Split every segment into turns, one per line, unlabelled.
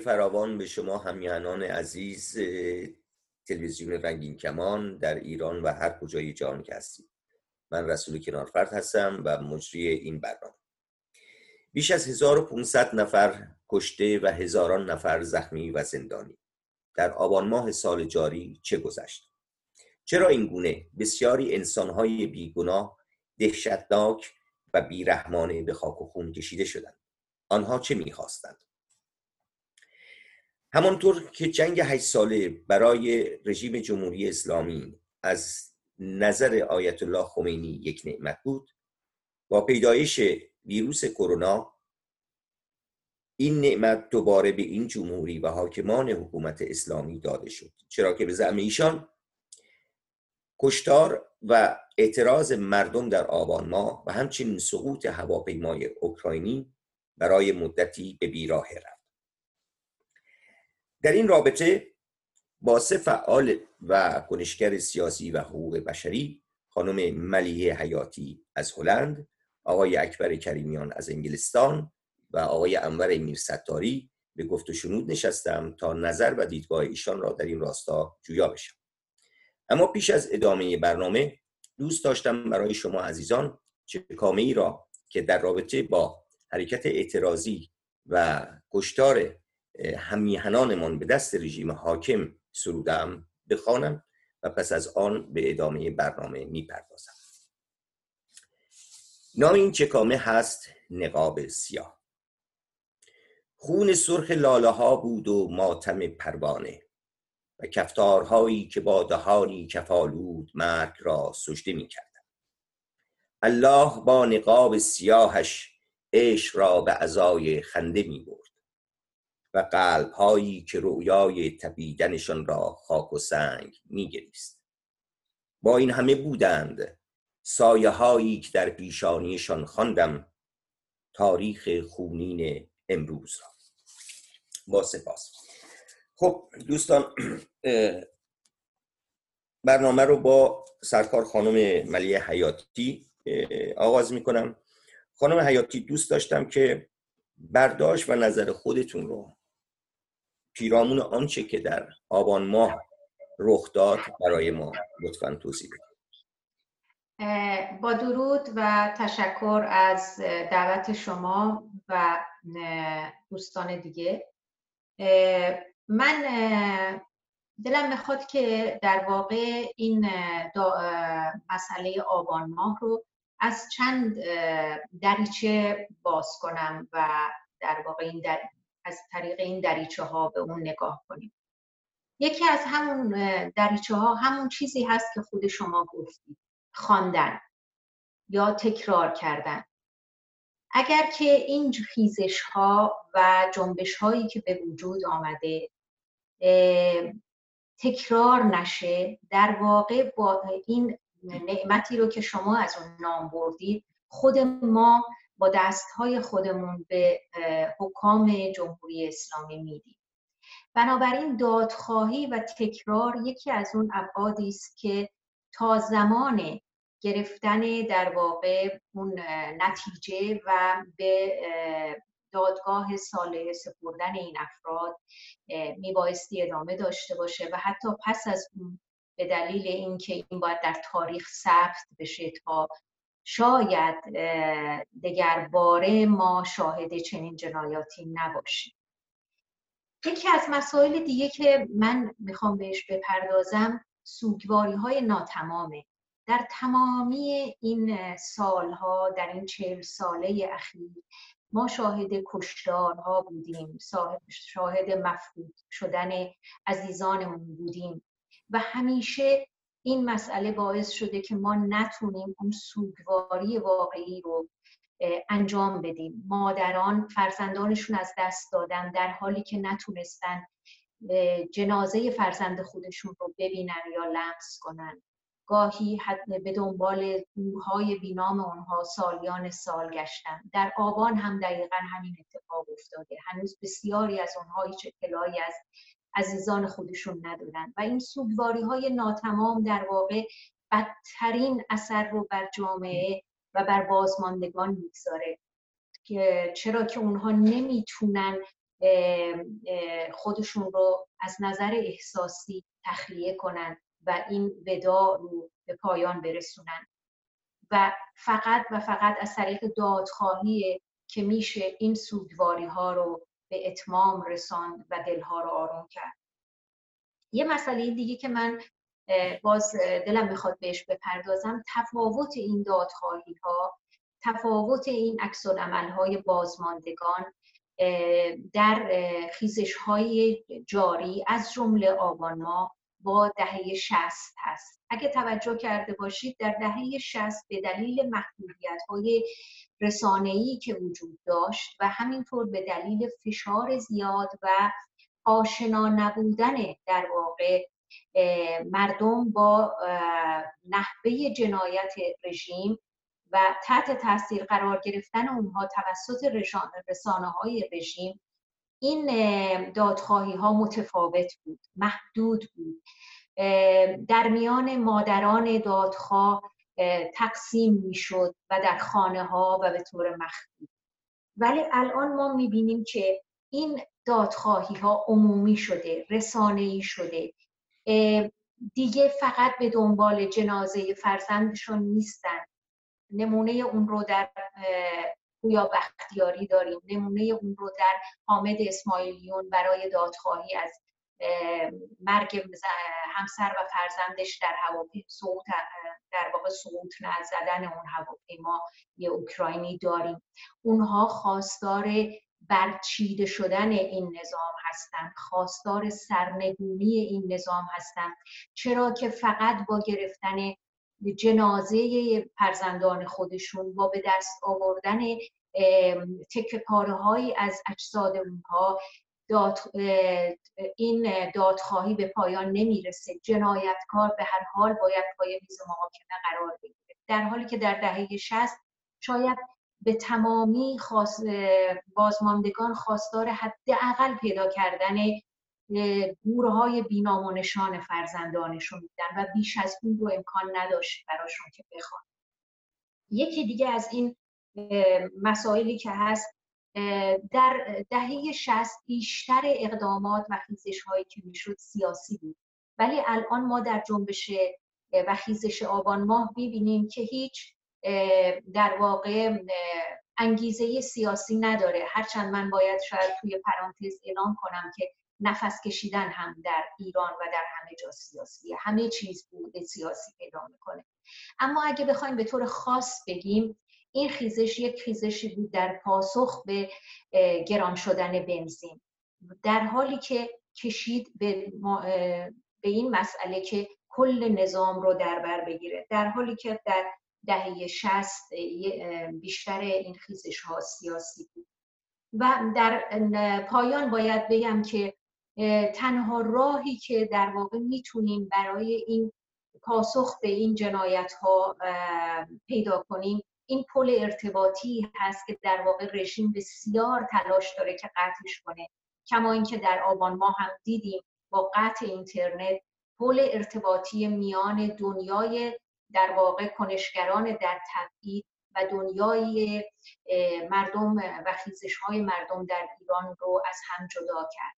فراوان به شما همیهنان عزیز تلویزیون رنگین کمان در ایران و هر کجای جهان که هستید. من رسول کنارفرد هستم و مجری این برنامه. بیش از 1500 نفر کشته و هزاران نفر زخمی و زندانی. در آبان ماه سال جاری چه گذشت؟ چرا این گونه بسیاری انسانهای بیگناه دهشتناک و بیرحمانه به خاک و خون کشیده شدند؟ آنها چه می‌خواستند؟ همانطور که جنگ هشت ساله برای رژیم جمهوری اسلامی از نظر آیت الله خمینی یک نعمت بود با پیدایش ویروس کرونا این نعمت دوباره به این جمهوری و حاکمان حکومت اسلامی داده شد. چرا که به زعم ایشان کشتار و اعتراض مردم در آبان ماه و همچنین سقوط هواپیمای اوکراینی برای مدتی به بیراه رفت. در این رابطه با سه فعال و کنشگر سیاسی و حقوق بشری خانم ملیه حیاتی از هلند آقای اکبر کریمیان از انگلستان و آقای انور میرستاری به گفت و شنود نشستم تا نظر و دیدگاه ایشان را در این راستا جویا بشم. اما پیش از ادامه برنامه دوست داشتم برای شما عزیزان چکامه ای را که در رابطه با حرکت اعتراضی و کشتار همیهنانمان به دست رژیم حاکم سرودم بخوانم و پس از آن به ادامه برنامه می‌پردازم نام این چکامه هست نقاب سیاه. خون سرخ لاله ها بود و ماتم پروانه و کفتارهایی که با دهانی کفالود مرگ را سجده می الله با نقاب سیاهش عشق را به ازای خنده می برد و قلب هایی که رویای تپیدنشان را خاک و سنگ می با این همه بودند سایه هایی که در پیشانیشان خواندم تاریخ خونین امروز را. با سپاس. خب دوستان برنامه رو با سرکار خانم ملیه حیاتی آغاز می کنم خانم حیاتی دوست داشتم که برداشت و نظر خودتون رو پیرامون آنچه که در آبان ماه رخ داد برای ما لطفا توضیح بدید
با درود و تشکر از دعوت شما و دوستان دیگه من دلم می‌خواد که در واقع این مسئله آبان ماه رو از چند دریچه باز کنم و در واقع این. از طریق این دریچه ها به اون نگاه کنیم. یکی از همون دریچه ها همون چیزی هست که خود شما گفتید خواندن یا تکرار کردن. اگر که این خیزش ها و جنبش هایی که به وجود آمده تکرار نشه در واقع با این نعمتی رو که شما از اون نام بردید خود ما با دستهای خودمون به حکام جمهوری اسلامی میدیم بنابراین دادخواهی و تکرار یکی از اون ابعادی است که تا زمان گرفتن در واقع اون نتیجه و به دادگاه ساله سپردن این افراد میبایستی ادامه داشته باشه و حتی پس از اون به دلیل اینکه این باید در تاریخ ثبت بشه تا شاید دگر باره ما شاهد چنین جنایاتی نباشیم. یکی از مسائل دیگه که من می‌خوام بهش بپردازم سوگواری های ناتمامه. در تمامی این سالها در این چهل ساله اخیر ما شاهد کشتارها بودیم شاهد مفقود شدن عزیزانمون بودیم و همیشه این مسئله باعث شده که ما نتونیم اون سوگواری واقعی رو انجام بدیم. مادران فرزندانشون از دست دادن در حالی که نتونستن جنازه فرزند خودشون رو ببینن یا لمس کنن. گاهی به دنبال روحهای بینام اونها سالیان سال گشتن. در آبان هم دقیقا همین اتفاق افتاده. هنوز بسیاری از اونها هیچ اطلاعی از عزیزان خودشون ندارن. و این سوگواری های ناتمام در واقع بدترین اثر رو بر جامعه و بر بازماندگان می‌گذاره. که چرا که اونها نمی‌تونن خودشون رو از نظر احساسی تخلیه کنند و این ودا رو به پایان برسونن. و فقط و فقط از طریق دادخواهی که میشه این سوگواری ها رو به اتمام رساند و دلها رو آروم کرد. یه مسئله دیگه که من باز دلم می‌خواد بهش بپردازم تفاوت این دادخواهی ها تفاوت این عکس های بازماندگان در خیزش های جاری از جمله آبان ما با دهه شست هست. اگه توجه کرده باشید در دهه شست به دلیل محدودیت های رسانه‌ای که وجود داشت و همینطور به دلیل فشار زیاد و آشنا نبودن در واقع مردم با نحوه جنایت رژیم و تحت تاثیر قرار گرفتن اونها توسط رسانه های رژیم این دادخواهی ها متفاوت بود محدود بود. در میان مادران دادخواه تقسیم می‌شد و در خانه ها و به طور مخفی. ولی الان ما می‌بینیم که این دادخواهی ها عمومی شده رسانه ای شده دیگه فقط به دنبال جنازه فرزندشون نیستن. نمونه اون رو در گویا بختیاری داریم. نمونه اون رو در حامد اسماعیلیون برای دادخواهی از مرگ همسر و فرزندش در هواپیما صوت در واقع صوت زدن اون هواپیما یه اوکراینی داریم. اونها خواستار برچیده شدن این نظام هستند خواستار سرنگونی این نظام هستند چرا که فقط با گرفتن جنازه فرزندان خودشون با به دست آوردن تک پاره از اجساد اونها داد این دادخواهی به پایان نمی‌رسه. جنایتکار به هر حال باید پای میز محاکمه قرار بگیره. در حالی که در دهه 60 شاید به تمامی خواست بازماندگان خواستار حداقل پیدا کردن گورهای بینام و نشان فرزندانشون بودن و بیش از اون رو امکان نداشت براشون که بخوان. یکی دیگه از این مسائلی که هست در دهه شست بیشتر اقدامات و خیزش هایی که می‌شد سیاسی بود. ولی الان ما در جنبش و خیزش آبان ماه می‌بینیم که هیچ در واقع انگیزه سیاسی نداره. هرچند من باید شاید توی پرانتز اعلام کنم که نفس کشیدن هم در ایران و در همه جا سیاسیه. همه چیز بود سیاسی پیدا می‌کنه. اما اگه بخوایم به طور خاص بگیم این خیزش یک خیزشی بود در پاسخ به گران شدن بنزین. در حالی که کشید به, به این مسئله که کل نظام رو در بر بگیره. در حالی که در دهه شست بیشتر این خیزش ها سیاسی بود. و در پایان باید بگم که تنها راهی که در واقع می‌تونیم برای این پاسخ به این جنایت ها پیدا کنیم این پل ارتباطی هست که در واقع رژیم بسیار تلاش داره که قطعش کنه. کما اینکه در آبان ما هم دیدیم با قطع اینترنت پل ارتباطی میان دنیای در واقع کنشگران در تبعید و دنیای مردم و خیزش های مردم در ایران رو از هم جدا کرد.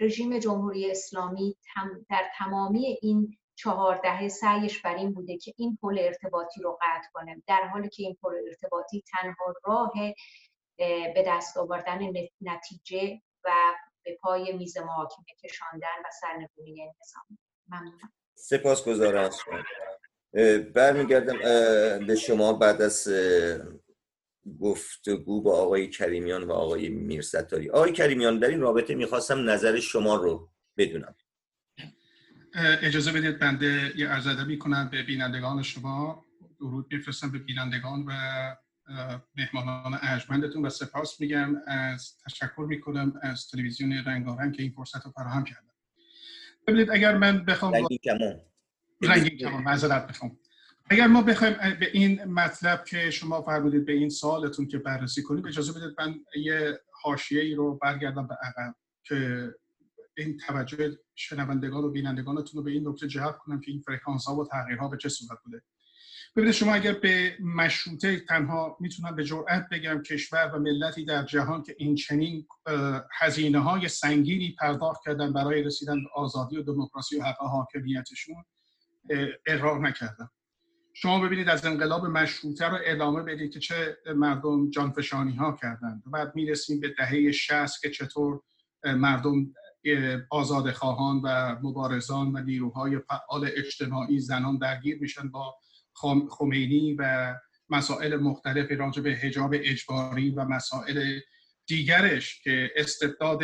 رژیم جمهوری اسلامی در تمامی این چهاردهه سعیش بر این بوده که این پل ارتباطی رو قطع کنه در حالی که این پل ارتباطی تنها راه به دست آوردن نتیجه و به پای میز محاکمه کشاندن و سرنگونی نظام ممنونم.
سپاس گذارم برمیگردم به شما بعد از گفتگو با آقای کریمیان و آقای میرستاری. آقای کریمیان در این رابطه می‌خواستم نظر شما رو بدونم.
اجازه بدید بنده یه عرض ادبی کنم به بینندگان شما. درود میفرستم به بینندگان و مهمانان ارجمندتون و سپاس میگم. از تشکر می‌کنم از تلویزیون رنگارنگ که این فرصت رو فراهم کردم. ببینید اگر من بخوام
رنگین کمان.
رنگین کمان معذرت بخوام اگر ما بخوایم به این مطلب که شما فرمودید به این سالتون که بررسی کنیم اجازه بدید من یه حاشیه ای رو برگردم به عقب که این توجه شنوندگان و بینندگانتون رو به این نکته جلب کنم که این فرکانس ها و تغییرها به چه صورت بوده. ببینید شما اگر به مشروطه تنها می‌تونم به جرئت بگم کشور و ملتی در جهان که این چنین هزینه های سنگینی پرداخت کردن برای رسیدن به آزادی و دموکراسی و حق حاکمیتشون اقرار نکردن شما ببینید از انقلاب مشروطه رو ادامه بدید که چه مردم جانفشانی ها کردند. بعد می‌رسیم به دهه 60 که چطور مردم آزاد خواهان و مبارزان و نیروهای فعال اجتماعی زنان درگیر میشن با خمینی و مسائل مختلف راجع به حجاب اجباری و مسائل دیگرش که استبداد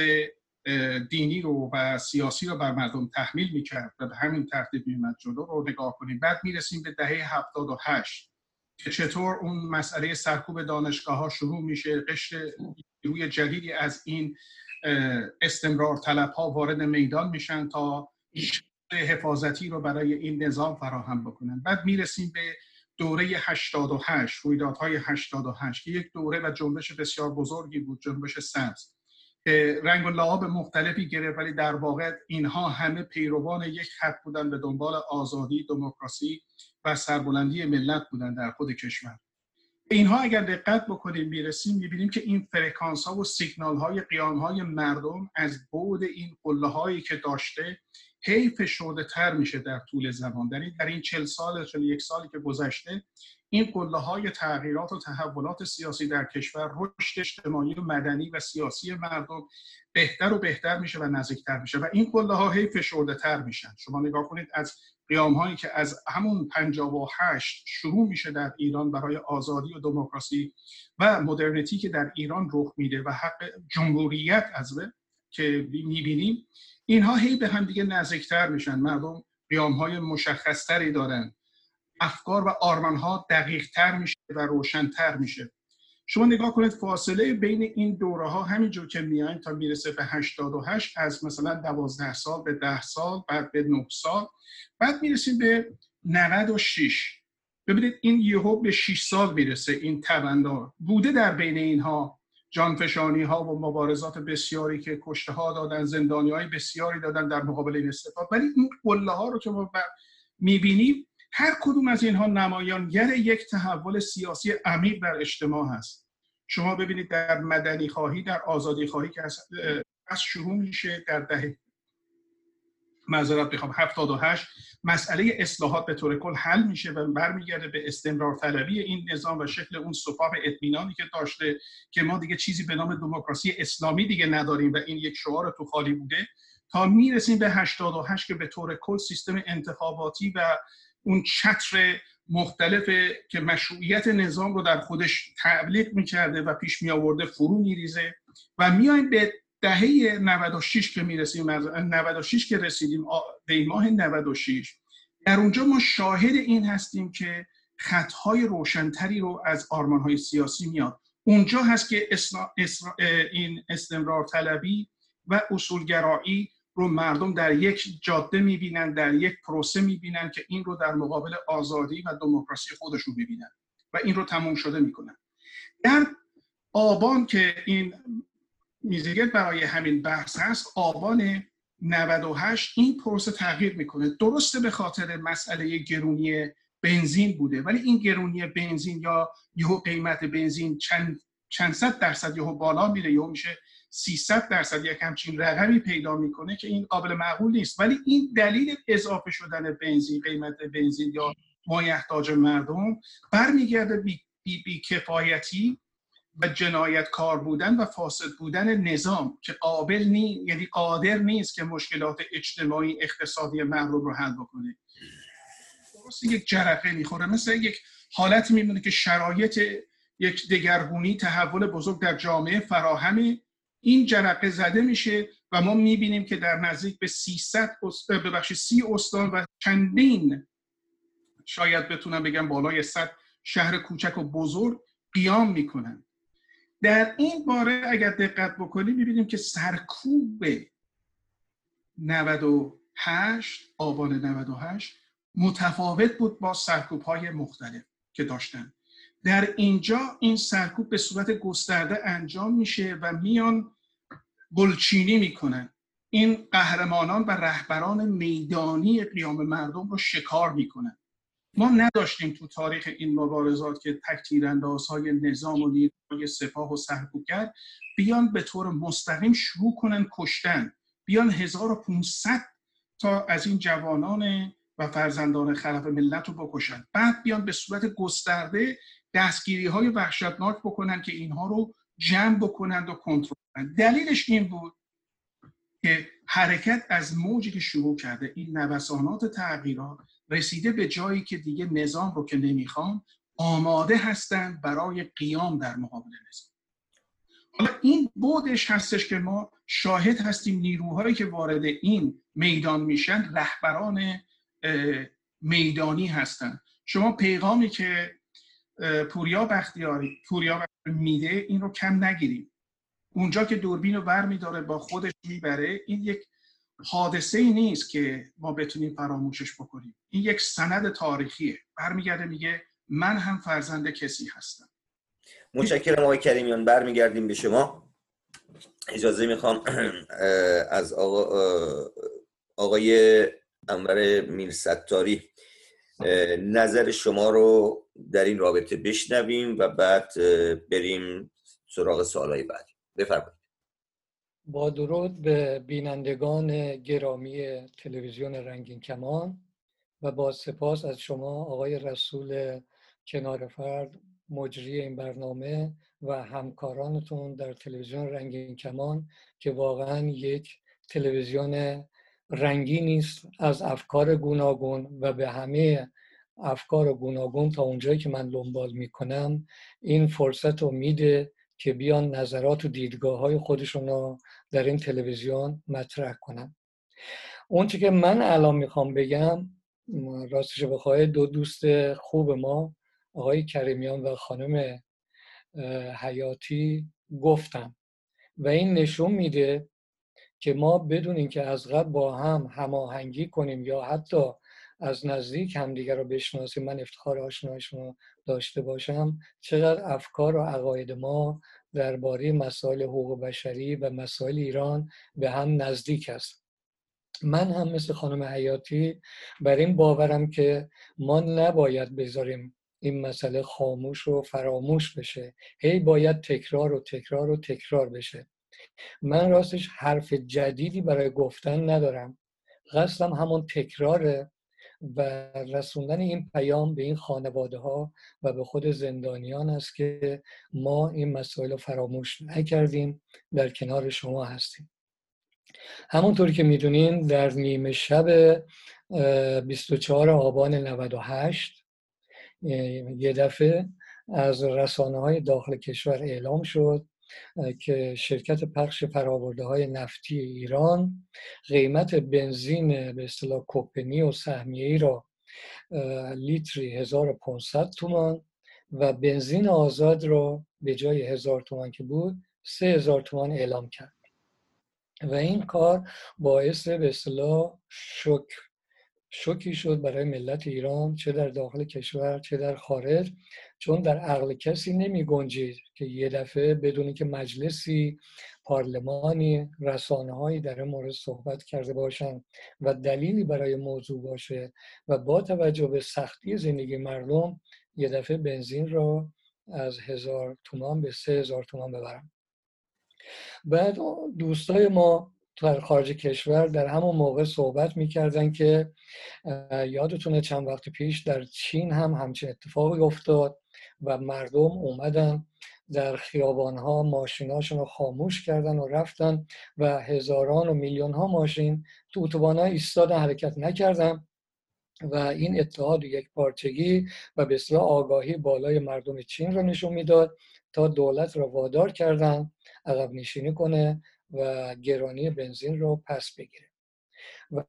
دینی رو و سیاسی رو بر مردم تحمیل می‌کرد و به همین ترتیب میمد جلو رو نگاه کنیم. بعد می‌رسیم به دهه 78 که چطور اون مسئله سرکوب دانشگاه ها شروع میشه. قشر روی جدیدی از این استمرار طلب ها وارد میدان میشن تا حفاظتی رو برای این نظام فراهم بکنن. بعد می‌رسیم به دوره 88 رویدادهای 88 که یک دوره و جنبش بسیار بزرگی بود جنبش سبز. رنگ و لعاب مختلفی گرفت ولی در واقع اینها همه پیروان یک خط بودن به دنبال آزادی دموکراسی و سربلندی ملت بودن در خود کشور. اینها اگر دقت بکنیم می‌رسیم می‌بینیم که این فرکانس ها و سیگنال های قیام های مردم از بود این قله هایی که داشته هی فشرده تر میشه در طول زمان. در این در این 40 سال یک سالی که گذشته این قله های تغییرات و تحولات سیاسی در کشور رشد اجتماعی و مدنی و سیاسی مردم بهتر و بهتر میشه و نزدیکتر میشه و این قله ها هی فشرده تر میشن. شما نگاه کنید از قیام هایی که از همون 58 شروع میشه در ایران برای آزادی و دموکراسی و مدرنیتی که در ایران رخ میده و حق جمهوریت از که می‌بینیم اینها هی به هم دیگه نزدیکتر میشن. مردم قیام های مشخصتری دارن. افکار و آرمان ها دقیق تر میشه و روشنتر میشه. شما نگاه کنید فاصله بین این دوره ها همینجور که میاین تا می‌رسه به 88 از مثلا 12 سال به 10 سال بعد به 9 سال بعد می‌رسیم به 96 ببینید این یهو به 6 سال می‌رسه این توندار بوده در بین اینها جانفشانی ها و مبارزات بسیاری که کشته ها دادن زندانی های بسیاری دادن در مقابل این استفاده. ولی این قله ها رو که ما می‌بینیم هر کدوم از اینها نمایانگر یک تحول سیاسی عمیق در اجتماع هست. شما ببینید در مدنی خواهی در آزادی خواهی که از شروع میشه در دهه معذرت بخوام 78 مسئله اصلاحات به طور کل حل میشه و برمیگرده به استمرار طلبی این نظام و شکل اون صفاف اطمینانی که داشته که ما دیگه چیزی به نام دموکراسی اسلامی دیگه نداریم و این یک شعار تو خالی بوده. تا می‌رسیم به 88 که به طور کل سیستم انتخاباتی و اون چتر مختلف که مشروعیت نظام رو در خودش تبلیغ می‌کرده و پیش می آورده فرو میریزه. و میایم به دهه 96 که می‌رسیم 96 که رسیدیم به ماه 96 در اونجا ما شاهد این هستیم که خطهای روشنتری رو از آرمانهای سیاسی میاد اونجا هست که این استمرار طلبی و اصولگرایی رو مردم در یک جاده می‌بینن در یک پروسه می‌بینن که این رو در مقابل آزادی و دموکراسی خودشون می‌بینن و این رو تموم شده می‌کنن. در آبان که این میزگرد برای همین بحث هست آبان 98 این پروسه تغییر می‌کنه. درسته به خاطر مسئله گرونی بنزین بوده ولی این گرونی بنزین یا یهو قیمت بنزین چند چند صد درصد یهو بالا میره یهو میشه 300 درصد یک همچین رقمی پیدا می‌کنه که این قابل معقول نیست. ولی این دلیل اضافه شدن بنزین قیمت بنزین یا مایحتاج مردم برمیگرده بی, بی, بی کفایتی و جنایت کار بودن و فاسد بودن نظام که قابل نیست یعنی قادر نیست که مشکلات اجتماعی اقتصادی مردم رو حل بکنه. درست یک جرقه می‌خوره. مثل یک حالت میمونه که شرایط یک دگرگونی تحول بزرگ در جامعه فراهم این جرقه زده میشه و ما می‌بینیم که در نزدیک به 300 ببخشید 30 استان و چندین شاید بتونم بگم بالای 100 شهر کوچک و بزرگ قیام می‌کنن در این باره اگر دقت بکنیم می‌بینیم که سرکوب 98 آبان 98 متفاوت بود با سرکوب های مختلف که داشتن. در اینجا این سرکوب به صورت گسترده انجام میشه و میان گلچینی می‌کنن. این قهرمانان و رهبران میدانی قیام مردم رو شکار می‌کنن. ما نداشتیم تو تاریخ این مبارزات که تک تیراندازهای نظام و نیروهای سپاه و سرکوبگر بیان به طور مستقیم شروع کنن کشتن. بیان 1500 تا از این جوانان و فرزندان خلف ملت رو بکشن. بعد بیان به صورت گسترده دستگیری های وحشتناک بکنن که اینها رو جمع بکنند و کنترل کنند. دلیلش این بود که حرکت از موجی که شروع کرده این نوسانات تغییرات رسیده به جایی که دیگه نظام رو که نمی‌خوان آماده هستند برای قیام در مقابل نظام. حالا این بودش هستش که ما شاهد هستیم نیروهایی که وارد این میدان میشن رهبران میدانی هستند شما پیغامی که پوریا بختیاری پوریا میده این رو کم نگیریم. اونجا که دوربین رو بر میداره با خودش می‌بره این یک حادثه ای نیست که ما بتونیم فراموشش بکنیم. این یک سند تاریخیه. برمیگرده میگه من هم فرزند کسی هستم.
متشکرم آقای کریمیان. برمیگردیم به شما. اجازه می‌خوام از آقا آقای انور میرستاری نظر شما رو در این رابطه بشنویم و بعد بریم سراغ سوالای بعدی. بفرمایید.
با درود به بینندگان گرامی تلویزیون رنگین کمان و با سپاس از شما آقای رسول کنار فرد مجری این برنامه و همکارانتون در تلویزیون رنگین کمان که واقعا یک تلویزیون رنگی است از افکار گوناگون و به همه افکار گوناگون تا اونجایی که من دنبال می‌کنم این فرصت رو میده که بیان نظرات و دیدگاه های خودشون رو در این تلویزیون مطرح کنن. اون که من الان می‌خوام بگم راستش بخواه دو دوست خوب ما آقای کریمیان و خانم حیاتی گفتم و این نشون میده که ما بدون اینکه از قبل با هم هماهنگی کنیم یا حتی از نزدیک همدیگر رو بشناسیم. من افتخار آشنایشون رو داشته باشم. چقدر افکار و عقاید ما درباره مسائل حقوق بشری و مسائل ایران به هم نزدیک است. من هم مثل خانم حیاتی بر این باورم که ما نباید بذاریم این مسئله خاموش و فراموش بشه. هی باید تکرار و تکرار و تکرار بشه. من راستش حرف جدیدی برای گفتن ندارم. قصدم همون تکراره و رسوندن این پیام به این خانواده ها و به خود زندانیان است که ما این مسائل رو فراموش نکردیم در کنار شما هستیم. همونطور که می‌دونین در نیمه شب 24 آبان 98 یه دفعه از رسانه های داخل کشور اعلام شد که شرکت پخش فراورده های نفتی ایران قیمت بنزین به اصطلاح کوپنی و سهمیه ای را لیتری 1500 تومان و بنزین آزاد را به جای 1000 تومان که بود 3000 تومان اعلام کرد. و این کار باعث به اصطلاح شک شوکی شد برای ملت ایران چه در داخل کشور چه در خارج. چون در عقل کسی نمی گنجید که یه دفعه بدونی که مجلسی پارلمانی رسانه هایی در مورد صحبت کرده باشند و دلیلی برای موضوع باشه و با توجه به سختی زندگی مردم یه دفعه بنزین را از هزار تومان به سه هزار تومان ببرم بعد دوستای ما در خارج کشور در همون موقع صحبت می‌کردن که یادتونه چند وقت پیش در چین هم همچین اتفاقی افتاد. و مردم اومدن در خیابان ها ماشیناشون رو خاموش کردن و رفتن و هزاران و میلیون ها ماشین تو اتوبان ها ایستادن حرکت نکردن و این اتحاد یک پارچگی و اصلاح آگاهی بالای مردم چین رو نشون می‌داد تا دولت را وادار کردن عقب نشینی کنه و گرانی بنزین رو پس بگیره.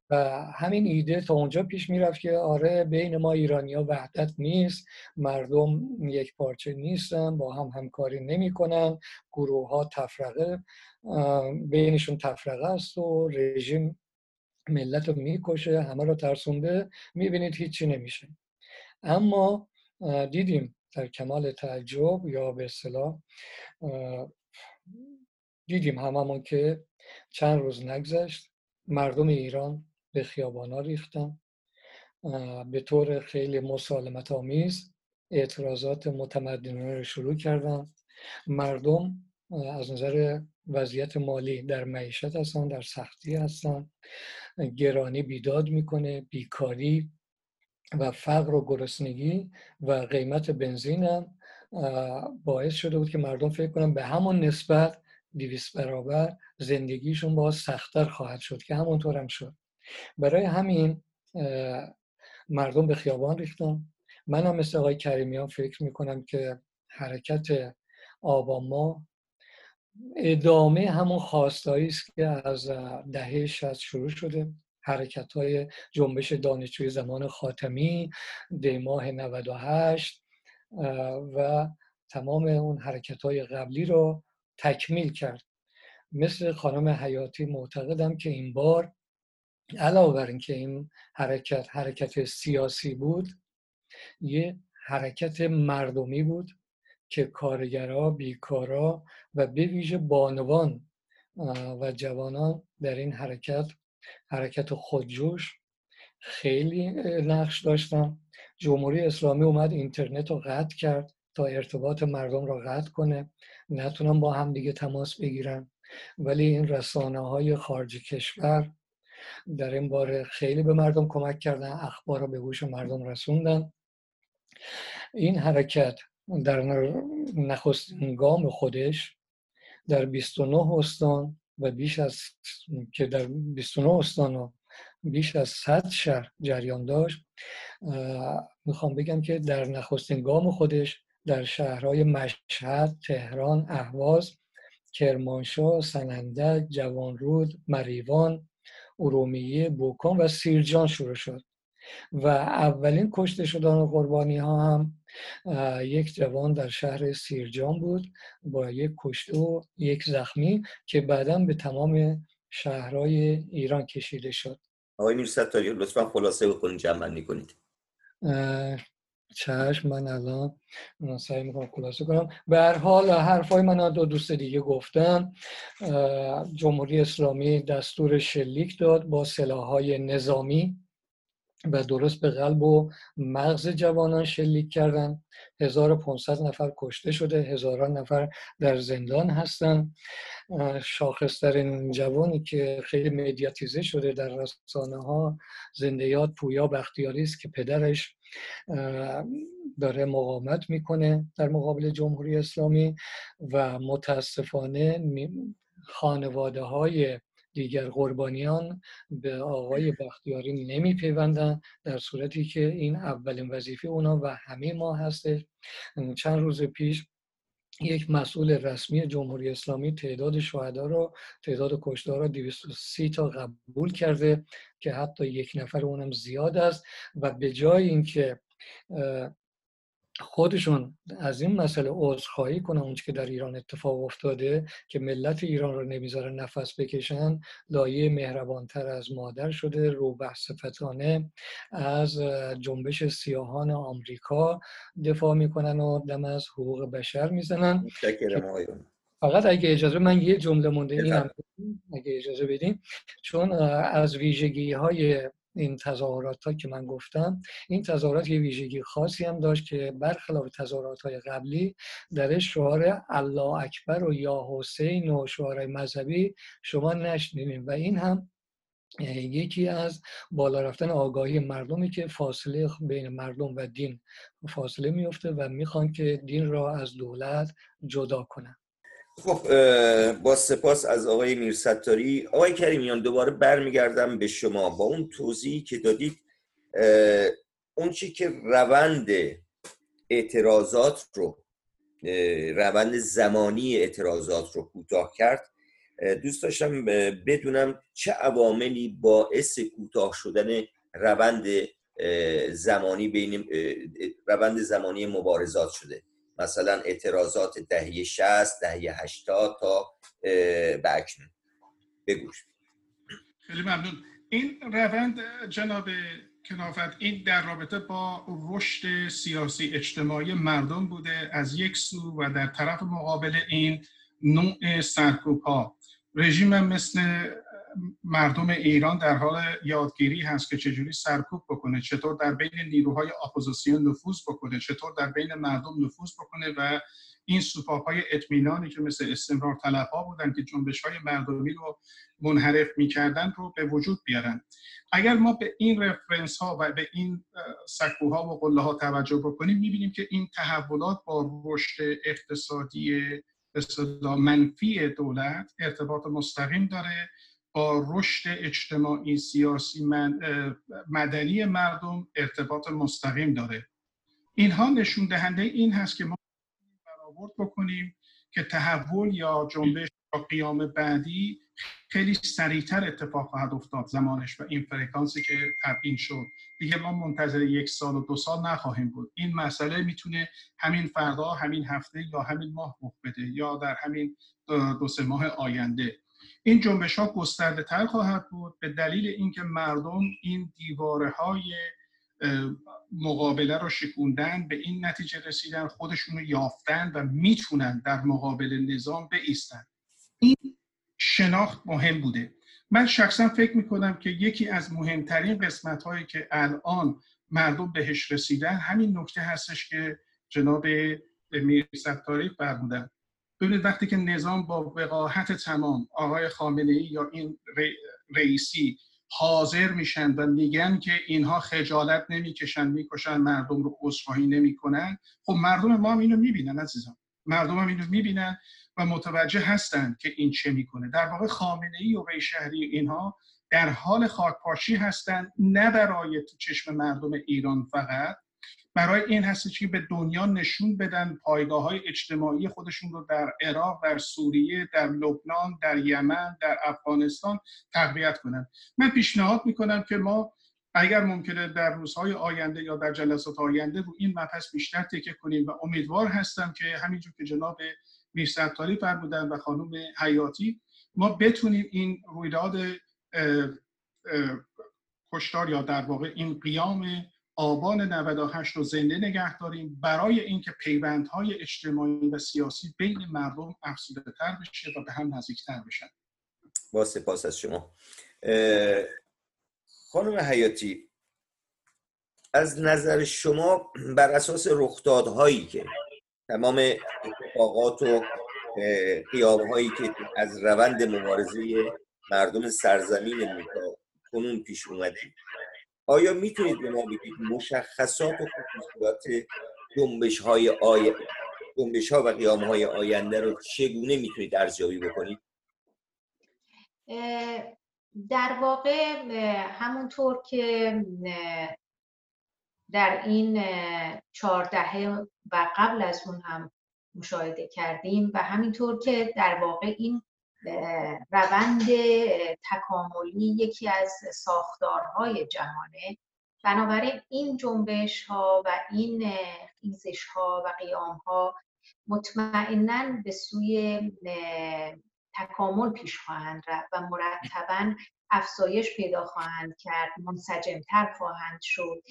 و همین ایده تا اونجا پیش می‌رفت که آره بین ما ایرانی ها وحدت نیست مردم یک پارچه نیستن با هم همکاری نمی‌کنن گروه ها تفرقه بینشون تفرقه است و رژیم ملت رو می‌کشه همه رو ترسونده می‌بینید هیچی نمیشه. اما دیدیم در کمال تعجب یا به اصطلاح دیدیم هممون که چند روز نگذشت. مردم ایران به خیابانا ریختن به طور خیلی مسالمت آمیز اعتراضات متمدنانه رو شروع کردن. مردم از نظر وضعیت مالی در معیشت هستن در سختی هستن. گرانی بیداد می‌کنه بیکاری و فقر و گرسنگی و قیمت بنزین هم باعث شده بود که مردم فکر کنن به همون نسبت دیویس برابر زندگیشون باز سختتر خواهد شد که همونطور هم شد. برای همین مردم به خیابان ریختن. من هم مثل آقای کریمیان فکر می‌کنم که حرکت آباما ادامه همون خواستایی است که از دهه شست شروع شده. حرکت های جنبش دانشجوی زمان خاتمی دیماه 98 و تمام اون حرکت های قبلی رو تکمیل کرد. مثل خانم حیاتی معتقدم که این بار علاوه بر اینکه این حرکت حرکت سیاسی بود یه حرکت مردمی بود که کارگرها بیکارا و به ویژه بانوان و جوانان در این حرکت حرکت خودجوش خیلی نقش داشتن. جمهوری اسلامی اومد اینترنت رو قطع کرد. تا ارتباط مردم را قطع کنه نتونن با هم دیگه تماس بگیرن. ولی این رسانه های خارج کشور در این باره خیلی به مردم کمک کردن اخبار رو به گوش مردم رسوندن. این حرکت در نخستین گام خودش در 29 استان و بیش از که در 29 استان و بیش از 100 شهر جریان داشت. می‌خوام بگم که در نخستین گام خودش در شهرهای مشهد، تهران، اهواز، کرمانشاه، سنندج، جوانرود، مریوان، ارومیه، بوکان و سیرجان شروع شد و اولین کشته شدن و قربانی ها هم یک جوان در شهر سیرجان بود با یک کشته و یک زخمی که بعدا به تمام شهرهای ایران کشیده شد.
آقای میر ستاری لطفا خلاصه بکنید جمع کنید.
چشم من الان سعی می‌کنم خلاصه کنم. به هر حال حرفای من دو دوست دیگه گفتم جمهوری اسلامی دستور شلیک داد با سلاحهای نظامی و درست به قلب و مغز جوانان شلیک کردن. 1500 نفر کشته شده هزاران نفر در زندان هستن. شاخصترین جوانی که خیلی مدیاتیزه شده در رسانه ها زندیات پویا بختیاری است که پدرش داره مقاومت می‌کنه در مقابل جمهوری اسلامی و متاسفانه خانواده های دیگر قربانیان به آقای بختیاری نمی پیوندن در صورتی که این اولین وظیفه اونا و همه ما هستش. چند روز پیش یک مسئول رسمی جمهوری اسلامی تعداد شهدا رو تعداد کشتار رو 230 تا قبول کرده که حتی یک نفر اونم زیاد است و به جای اینکه خودشون از این مسئله عذرخواهی کنن اون که در ایران اتفاق افتاده که ملت ایران رو نمی‌ذاره نفس بکشن لایه مهربانتر از مادر شده رو فتانه از جنبش سیاهان آمریکا دفاع می‌کنن و دم از حقوق بشر می‌زنن. فقط اگه اجازه من یه جمله مونده این اگه اجازه بدیم چون از ویژگی های این تظاهرات ها که من گفتم این تظاهرات یه ویژگی خاصی هم داشت که برخلاف تظاهرات های قبلی در شعار الله اکبر و یا حسین و شعارهای مذهبی شما نشنیدیم. و این هم یکی از بالا رفتن آگاهی مردمی که فاصله بین مردم و دین فاصله میفته و می‌خوان که دین را از دولت جدا کنن.
خب با سپاس از آقای میرستاری. آقای کریمیان دوباره برمیگردم به شما. با اون توضیحی که دادید اون چی که روند اعتراضات رو روند زمانی اعتراضات رو کوتاه کرد دوست داشتم بدونم چه عواملی باعث کوتاه شدن روند زمانی بین روند زمانی مبارزات شده. مثلا اعتراضات دهه 60 دهه 80 تا اکنون. بگوش.
خیلی ممنون. این روند جناب کنافت این در رابطه با رشد سیاسی اجتماعی مردم بوده. از یک سو و در طرف مقابل این نوع سرکوب ها رژیم مثل مردم ایران در حال یادگیری هست که چجوری سرکوب بکنه چطور در بین نیروهای اپوزیسیون نفوذ بکنه چطور در بین مردم نفوذ بکنه و این سوپاپ های اطمینانی که مثل استمرار طلب ها بودن که جنبش های مردمی رو منحرف می‌کردن رو به وجود بیارن. اگر ما به این reference ها و به این سکوها و قله ها توجه بکنیم می‌بینیم که این تحولات با رشد اقتصادی منفی دولت ارتباط مستقیم داره. با رشد اجتماعی سیاسی مدنی مردم ارتباط مستقیم داره. اینها نشون دهنده این هست که ما برآورد بکنیم که تحول یا جنبش یا قیام بعدی خیلی سریعتر اتفاق خواهد افتاد زمانش و این فرکانسی که تبیین شد. دیگه ما منتظر یک سال و دو سال نخواهیم بود. این مسئله می‌تونه همین فردا همین هفته یا همین ماه رخ بده یا در همین دو سه ماه آینده. این جنبش ها گسترده تر خواهد بود به دلیل اینکه مردم این دیواره های مقابله رو شکوندن به این نتیجه رسیدن خودشون رو یافتن و می‌تونن در مقابل نظام بیستن این شناخت مهم بوده. من شخصا فکر می‌کنم که یکی از مهمترین قسمت هایی که الان مردم بهش رسیدن همین نکته هستش که جناب میر ستاری فرمودن. ببینید وقتی که نظام با وقاحت تمام آقای خامنه ای یا این رئیسی حاضر میشن و میگن که اینها خجالت نمی‌کشن می‌کشن مردم رو عذرخواهی نمی‌کنن خب مردم ما هم اینو می‌بینن عزیزان. مردم هم اینو می‌بینن و متوجه هستند که این چه می‌کنه. در واقع خامنه ای و ری شهری اینها در حال خاکپاشی هستند نه برای تو چشم مردم ایران فقط برای این هست که به دنیا نشون بدن پایگاه های اجتماعی خودشون رو در عراق، در سوریه، در لبنان، در یمن، در افغانستان تقویت کنن. من پیشنهاد می‌کنم که ما اگر ممکنه در روزهای آینده یا در جلسات آینده رو این مبحث بیشتر تکه کنیم و امیدوار هستم که همینجور که جناب میرستاری فرمودن و خانم حیاتی ما بتونیم این رویداد کشتار یا در واقع این قیام آبان 98 رو زنده نگه داریم برای اینکه پیوندهای اجتماعی و سیاسی بین مردم افزوده تر بشه و به هم نزدیکتر بشن.
با سپاس از شما. خانم حیاتی از نظر شما بر اساس رخدادهایی که تمام اتفاقات و قیامهایی که از روند مبارزه مردم سرزمین کنون پیش اومده آیا می‌تونید به ما بگید مشخصات و خصوصیات جنبش های آی... جنبش ها و قیام های آینده رو چگونه می‌تونید ارزیابی بکنید؟
در واقع همونطور که در این چهاردهه و قبل از اون هم مشاهده کردیم و همینطور که در واقع این روند تکاملی یکی از ساختارهای جهانه. بنابراین این جنبش ها و این خیزش ها و قیام ها مطمئنا به سوی تکامل پیش خواهند رفت و مرتبا افزایش پیدا خواهند کرد منسجمتر خواهند شد.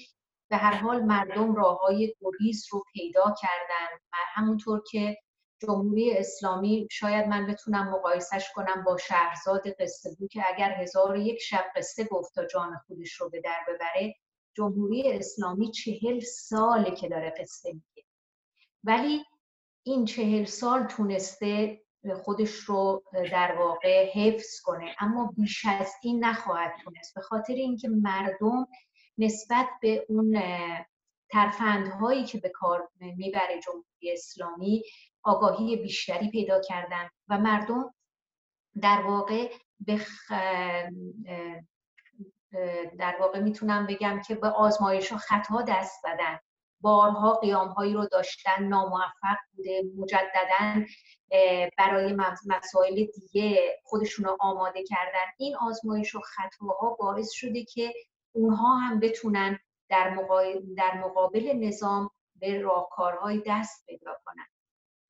به هر حال مردم راه های گریز رو پیدا کردن همونطور که جمهوری اسلامی شاید من بتونم مقایسش کنم با شهرزاد قصه که اگر هزار یک شب قصه گفت تا جان خودش رو به در ببره جمهوری اسلامی چهل ساله که داره قصه میگه. ولی این چهل سال تونسته خودش رو در واقع حفظ کنه اما بیش از این نخواهد تونست. به خاطر اینکه مردم نسبت به اون ترفندهایی که به کار می‌بره جمهوری اسلامی آگاهی بیشتری پیدا کردن و مردم در واقع به در واقع می‌تونم بگم که به آزمایش و خطا دست زدن. بارها قیام هایی رو داشتن ناموفق بوده مجددا برای مسائل دیگه خودشون رو آماده کردن. این آزمایش و خطاها باعث شده که اونها هم بتونن در, در مقابل نظام به راهکارهای دست پیدا کنن.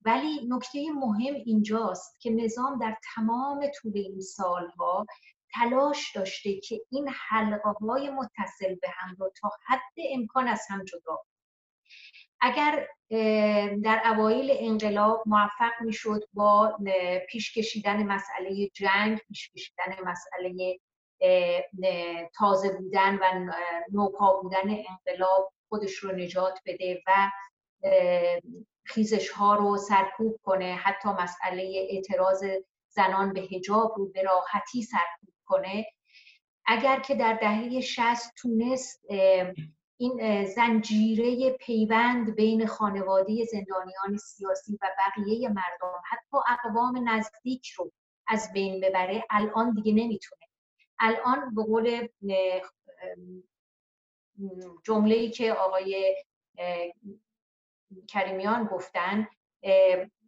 ولی نکته مهم اینجاست که نظام در تمام طول این سالها تلاش داشته که این حلقه های متصل به هم رو تا حد امکان از هم جدا اگر در اوایل انقلاب موفق می‌شد با پیش کشیدن مسئله جنگ پیش کشیدن مسئله تازه بودن و نوپا بودن انقلاب خودش رو نجات بده و خیزش ها رو سرکوب کنه حتی مسئله اعتراض زنان به هجاب رو به راحتی سرکوب کنه. اگر که در دهه شست تونست این زنجیره پیوند بین خانواده زندانیان سیاسی و بقیه مردم حتی اقوام نزدیک رو از بین ببره الان دیگه نمی‌تونه. الان به قول جمله ای که آقای کریمیان گفتن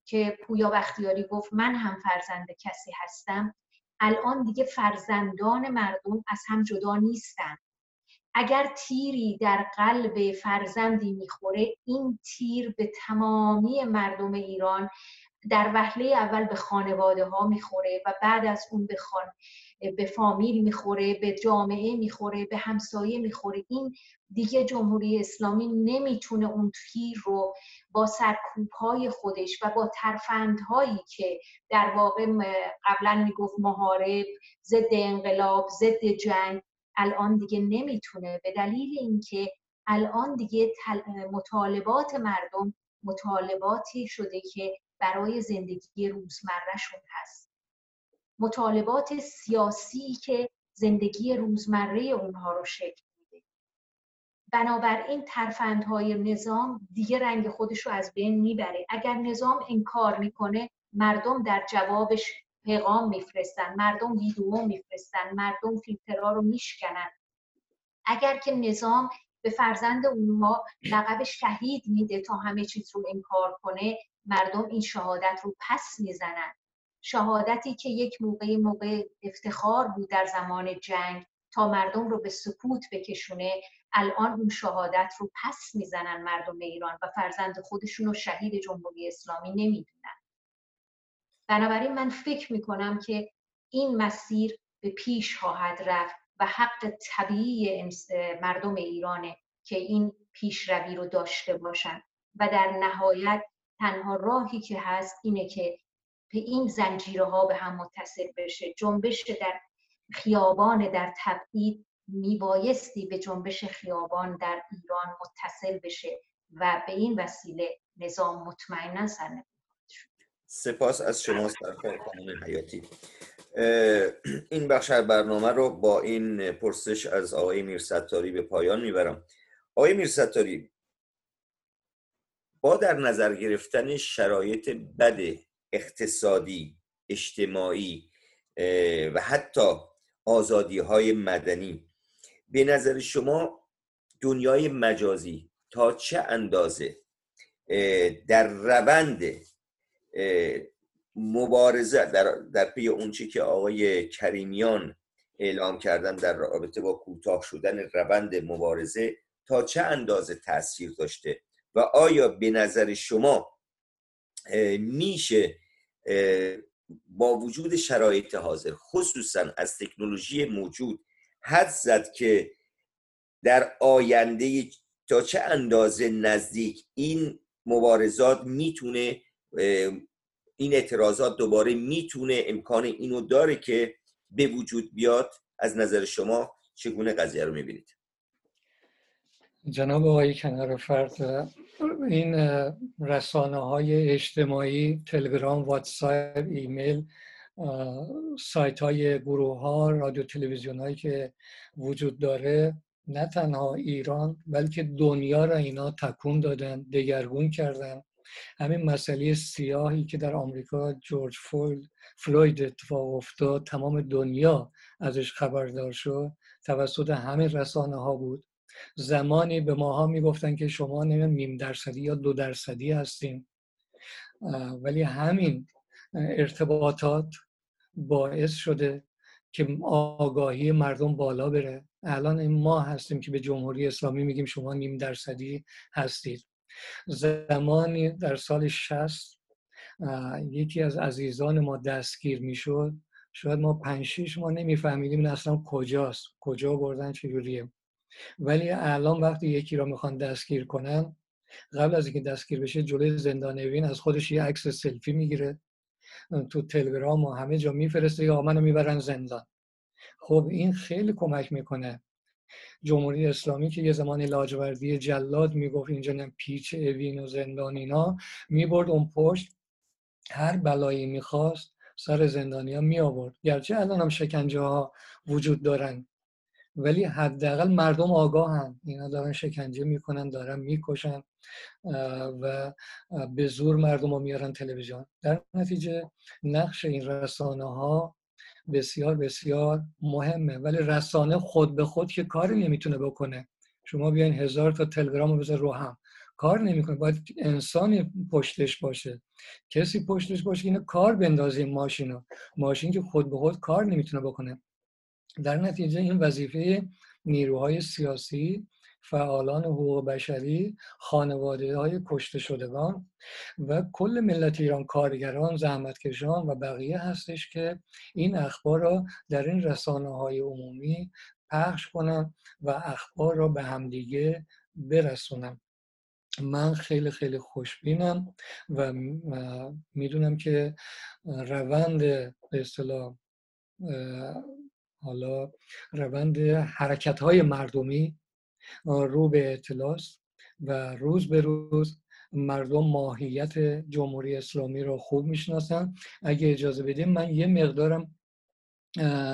که پویا بختیاری گفت من هم فرزند کسی هستم. الان دیگه فرزندان مردم از هم جدا نیستن. اگر تیری در قلب فرزندی می‌خوره این تیر به تمامی مردم ایران در وهله اول به خانواده ها می‌خوره و بعد از اون به, خان... به فامیل می‌خوره به جامعه می‌خوره به همسایه می‌خوره. این دیگه جمهوری اسلامی نمی‌تونه اون تیر رو با سرکوب های خودش و با ترفندهایی که در واقع قبلا می‌گفت محارب ضد انقلاب ضد جنگ الان دیگه نمی‌تونه. به دلیل اینکه الان دیگه مطالبات مردم مطالباتی شده که برای زندگی روزمرهشون هست. مطالبات سیاسی که زندگی روزمره اونها رو شکل میده. بنابراین ترفندهای نظام دیگه رنگ خودش رو از بین می‌بره. اگر نظام انکار می‌کنه مردم در جوابش پیغام میفرستن مردم ویدیو میفرستن مردم فیلترها رو میشکنن. اگر که نظام به فرزند اونها لقب شهید میده تا همه چیز رو انکار کنه مردم این شهادت رو پس می‌زنن. شهادتی که یک موقع موقع افتخار بود در زمان جنگ تا مردم رو به سکوت بکشونه الان اون شهادت رو پس می‌زنن مردم ایران و فرزند خودشون رو شهید جمهوری اسلامی نمی‌دونن. بنابراین من فکر می‌کنم که این مسیر به پیش خواهد رفت و حق طبیعی مردم ایرانه که این پیشروی رو داشته باشن. و در نهایت تنها راهی که هست اینه که این زنجیره ها به هم متصل بشه. جنبش در خیابان در تبعید میبایستی به جنبش خیابان در ایران متصل بشه و به این وسیله نظام مطمئنا سرنگون
سپاس از شما سرکار خانم حیاتی. این بخش برنامه رو با این پرسش از آقای میرستاری به پایان می‌برم. آقای میرستاری با در نظر گرفتن شرایط بد اقتصادی اجتماعی و حتی آزادی های مدنی. به نظر شما دنیای مجازی تا چه اندازه؟ در روند مبارزه در, در پی اونچه که آقای کریمیان اعلام کردن در رابطه با کوتاه شدن روند مبارزه تا چه اندازه تاثیر داشته؟ و آیا به نظر شما میشه با وجود شرایط حاضر خصوصا از تکنولوژی موجود حد زد که در آینده تا چه اندازه نزدیک این مبارزات می‌تونه این اعتراضات دوباره می‌تونه امکان اینو داره که به وجود بیاد از نظر شما چگونه قضیه رو می‌بینید؟
جناب آقای کنار فرد این رسانه های اجتماعی تلگرام واتساپ ایمیل سایت های گروه ها رادیو تلویزیون هایی که وجود داره نه تنها ایران بلکه دنیا را اینا تکون دادن دگرگون کردن. همین مسئله سیاهی که در آمریکا جورج فلوید اتفاق افتاد تمام دنیا ازش خبردار شد توسط همین رسانه ها بود. زمانی به ماها می‌گفتن که شما نمیم نیم درصدی یا دو درصدی هستیم ولی همین ارتباطات باعث شده که آگاهی مردم بالا بره. الان این ما هستیم که به جمهوری اسلامی میگیم شما نیم درصدی هستید. زمانی در سال شست یکی از عزیزان ما دستگیر می‌شد. شاید ما پنج شیش ما نمیفهمیدیم این اصلا کجاست کجا بردن چجوریه. ولی الان وقتی یکی را می‌خوان دستگیر کنن قبل از اینکه دستگیر بشه جلوی زندان اوین از خودش یه عکس سلفی می‌گیره. تو تلگرام و همه جا میفرسته یا منو می‌برن زندان. خب این خیلی کمک می‌کنه. جمهوری اسلامی که یه زمان لاجوردی جلاد می‌گفت اینجا پیچ اوین و زندان اینا می‌برد اون پشت. هر بلایی می‌خواست سر زندانیا می آورد گرچه الان هم شکنجه ها وجود دارن. ولی حداقل مردم آگاهن. اینا دارن شکنجه می‌کنن دارن می‌کشن و به زور مردم رو میارن تلویزیون. در نتیجه نقش این رسانه ها بسیار بسیار مهمه. ولی رسانه خود به خود که کاری نمی‌تونه بکنه. شما بیاین هزار تا تلگرام رو بذار رو هم. کار نمی‌کنه. باید انسانی پشتش باشه. کسی پشتش باشه اینو کار بندازه ماشین رو ماشین که خود به خود کار نمی‌تونه بکنه. در نتیجه این وظیفه نیروهای سیاسی فعالان حقوق بشری خانواده های کشته شدگان و کل ملت ایران کارگران زحمتکشان و بقیه هستش که این اخبار را در این رسانه های عمومی پخش کنن و اخبار را به همدیگه برسونن. من خیلی خیلی خوشبینم و می‌دونم که روند به اصطلاح حالا روند حرکت های مردمی رو به اطلاع و روز به روز مردم ماهیت جمهوری اسلامی رو خوب می‌شناسن. اگه اجازه بدیم من یه مقدارم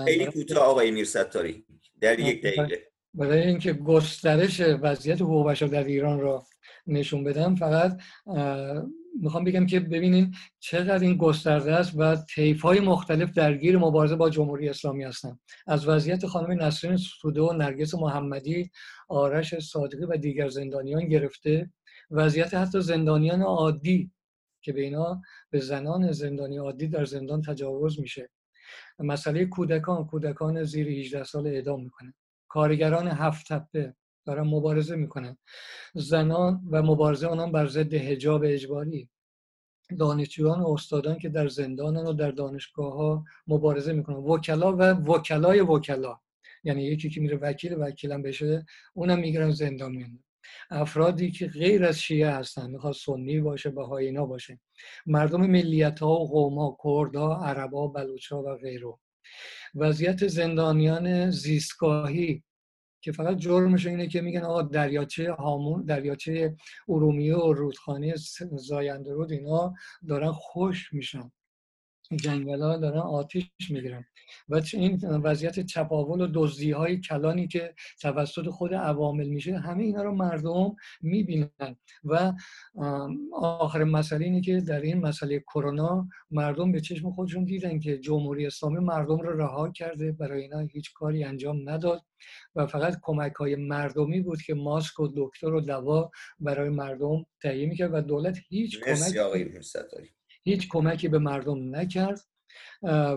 خیلی کوتاه آقای میرستاری در یک دقیقه.
برای اینکه گسترش وضعیت حقوق بشر در ایران را نشون بدم فقط می‌خوام بگم که ببینین چقدر این گسترده است و طیف های مختلف درگیر مبارزه با جمهوری اسلامی هستن. از وضعیت خانم نسرین سوده و نرگس محمدی آرش صادقی و دیگر زندانیان گرفته. وضعیت حتی زندانیان عادی که به اینا به زنان زندانی عادی در زندان تجاوز میشه. مسئله کودکان کودکان زیر 18 سال اعدام می‌کنه. کارگران هفت تپه. دارن مبارزه می‌کنن زنان و مبارزه آنان بر ضد حجاب اجباری. دانشجویان و استادان که در زندانن و در دانشگاه ها مبارزه می‌کنن. وکلا و وکلای وکلا. یعنی یکی که میره وکیل وکیلم بشه اونم می‌گیرن زندان میان افرادی که غیر از شیعه هستن می‌خواد سنی باشه اینا باشه. مردم ملیت ها و قوم ها کرد ها عرب ها بلوچ ها و غیره وضعیت زندانیان زیستگاهی که فقط جرمش اینه که میگن آقا دریاچه هامون دریاچه ارومیه و رودخانه زاینده رود اینا دارن خوش میشن. جنگل ها دارن آتیش می‌گیرن. و این وضعیت چپاول و دزدی های کلانی که توسط خود عوامل میشه همه اینا رو مردم می‌بینن. و آخر مسئله اینه که در این مسئله کرونا مردم به چشم خودشون دیدن که جمهوری اسلامی مردم رو رها کرده برای اینا هیچ کاری انجام نداد. و فقط کمک های مردمی بود که ماسک و دکتر و دوا برای مردم تهیه می‌کرد و دولت هیچ کمک هیچ کمکی به مردم نکرد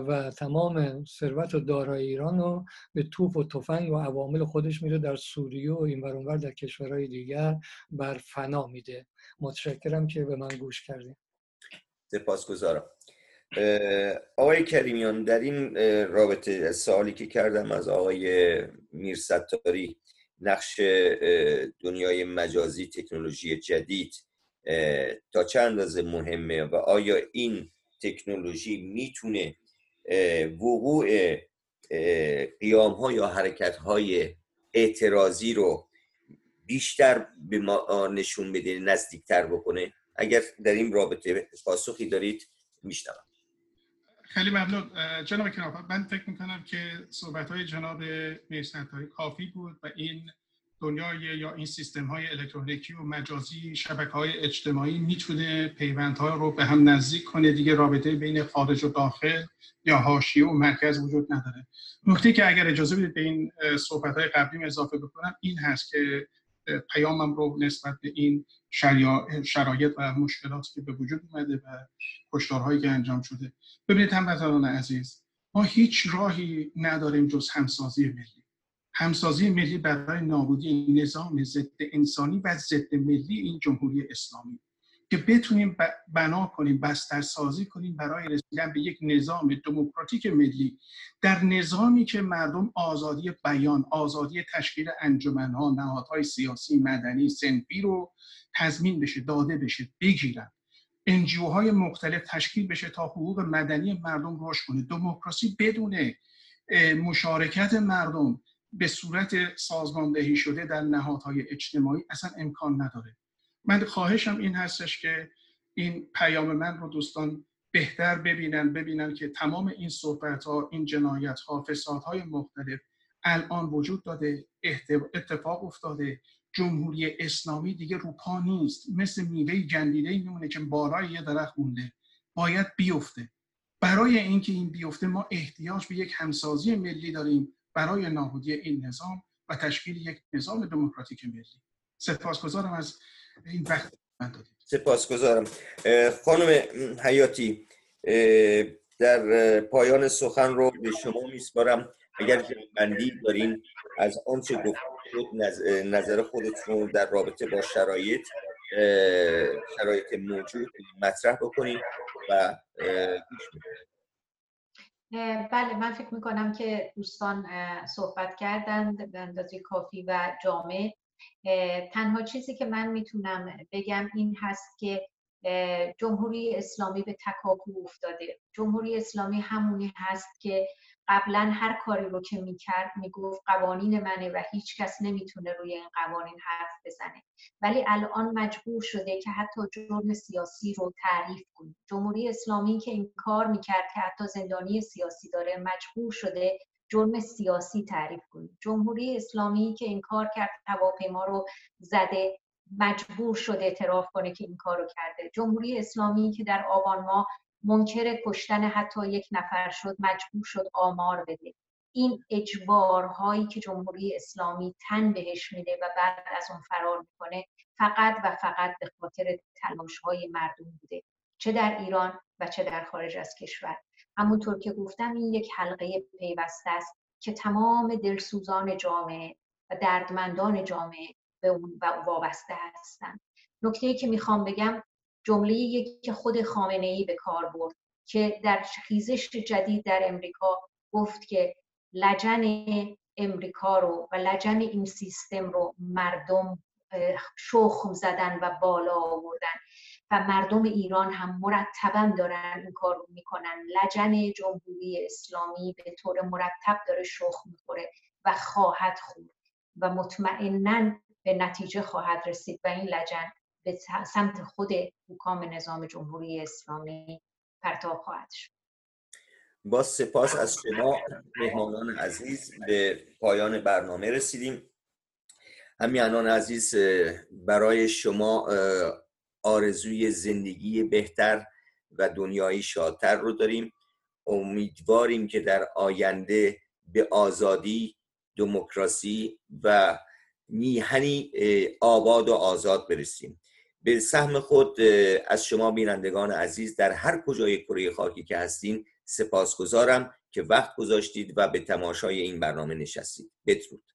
و تمام ثروت و دارایی ایران رو به توپ و تفنگ و عوامل خودش میره در سوریه و این ورانور در کشورهای دیگر بر فنا میده. متشکرم که به من گوش کردیم
سپاسگزارم. آقای کریمیان در این رابطه سوالی که کردم از آقای میرستاری نقش دنیای مجازی تکنولوژی جدید تا چند اندازه مهمه و آیا این تکنولوژی می‌تونه وقوع قیام ها یا حرکت های اعتراضی رو بیشتر به ما نشون بده نزدیکتر بکنه؟ اگر در این رابطه پاسخی دارید میشنوم.
خیلی ممنون. جناب کنافه من فکر می‌کنم که صحبت های جناب های کافی بود و این دنیای یا این سیستم های الکترونیکی و مجازی شبکه های اجتماعی می‌تونه پیوندها رو به هم نزدیک کنه دیگه رابطه بین خارج و داخل یا حاشیه و مرکز وجود نداره. نکته که اگر اجازه بدید به این صحبت های قبلیم اضافه بکنم این هست که پیامم رو نسبت به این شرایط و مشکلاتی که به وجود اومده و کشتارهایی که انجام شده. ببینید هموطنان عزیز ما هیچ راهی نداریم جز همسازی ملی. همسازی ملی برای نابودی نظام ضد انسانی و ضد ملی این جمهوری اسلامی که بتونیم بنا کنیم بستر سازی کنیم برای رسیدن به یک نظام دموکراتیک ملی در نظامی که مردم آزادی بیان آزادی تشکیل انجمنها نهادهای سیاسی مدنی سنفی رو تضمین بشه داده بشه بگیرن. انجیو های مختلف تشکیل بشه تا حقوق مدنی مردم رشد کنه. دموکراسی بدون مشارکت مردم به صورت سازماندهی شده در نهادهای اجتماعی اصلا امکان نداره. من خواهشم این هستش که این پیام من رو دوستان بهتر ببینن ببینن که تمام این صحبت ها این جنایت ها فساد های مختلف الان وجود داده اتفاق افتاده. جمهوری اسلامی دیگه روپا نیست. مثل میوه گندیده میمونه که بالای یه درخت مونده. باید بیفته. برای اینکه این بیفته ما احتیاج به یک همسازی ملی داریم. برای نابودی این نظام و تشکیل یک نظام دموکراتیک ملی. سپاسگزارم از این وقت من دادید.
سپاسگزارم. خانم حیاتی در پایان سخن رو به شما میسپارم. اگر بندی دارین از آنچه گفت نظر خودتون در رابطه با شرایط شرایط موجود مطرح بکنید و
بله من فکر می‌کنم که دوستان صحبت کردند به اندازه کافی و جامع. تنها چیزی که من می‌تونم بگم این هست که جمهوری اسلامی به تکاپو افتاده. جمهوری اسلامی همونی هست که قبلا هر کاری رو که می‌کرد می‌گفت قوانین منه و هیچ کس نمی‌تونه روی این قوانین حرف بزنه. ولی الان مجبور شده که حتی جرم سیاسی رو تعریف کنه. جمهوری اسلامی که این کار می‌کرد که حتی زندانی سیاسی داره مجبور شده جرم سیاسی تعریف کنه. جمهوری اسلامی که این کار کرد هواپیما رو زده مجبور شده اعتراف کنه که این کار رو کرده. جمهوری اسلامی که در آبان ماه منکر کشتن حتی یک نفر شد مجبور شد آمار بده. این اجبارهایی که جمهوری اسلامی تن بهش میده و بعد از اون فرار می‌کنه فقط و فقط به خاطر تلاش های مردم بوده. چه در ایران و چه در خارج از کشور. همونطور که گفتم این یک حلقه پیوسته است که تمام دلسوزان جامعه و دردمندان جامعه به اون وابسته هستند نکته ای که می‌خوام بگم جمله که خود خامنه ای به کار برد که در خیزش جدید در امریکا گفت که لجن امریکا رو و لجن این سیستم رو مردم شخم زدن و بالا آوردن و مردم ایران هم مرتبا دارن این کار رو می‌کنن. لجن جمهوری اسلامی به طور مرتب داره شخم می‌خوره و خواهد خورد و مطمئنا به نتیجه خواهد رسید و این لجن به سمت خود حکام نظام جمهوری اسلامی پرتاب خواهد شد.
با سپاس از شما مهمانان عزیز به پایان برنامه رسیدیم. همیانان عزیز برای شما آرزوی زندگی بهتر و دنیایی شادتر رو داریم. امیدواریم که در آینده به آزادی دموکراسی و میهنی آباد و آزاد برسیم. به سهم خود از شما بینندگان عزیز در هر کجای کره خاکی که هستین سپاسگزارم که وقت گذاشتید و به تماشای این برنامه نشستید. بدرود.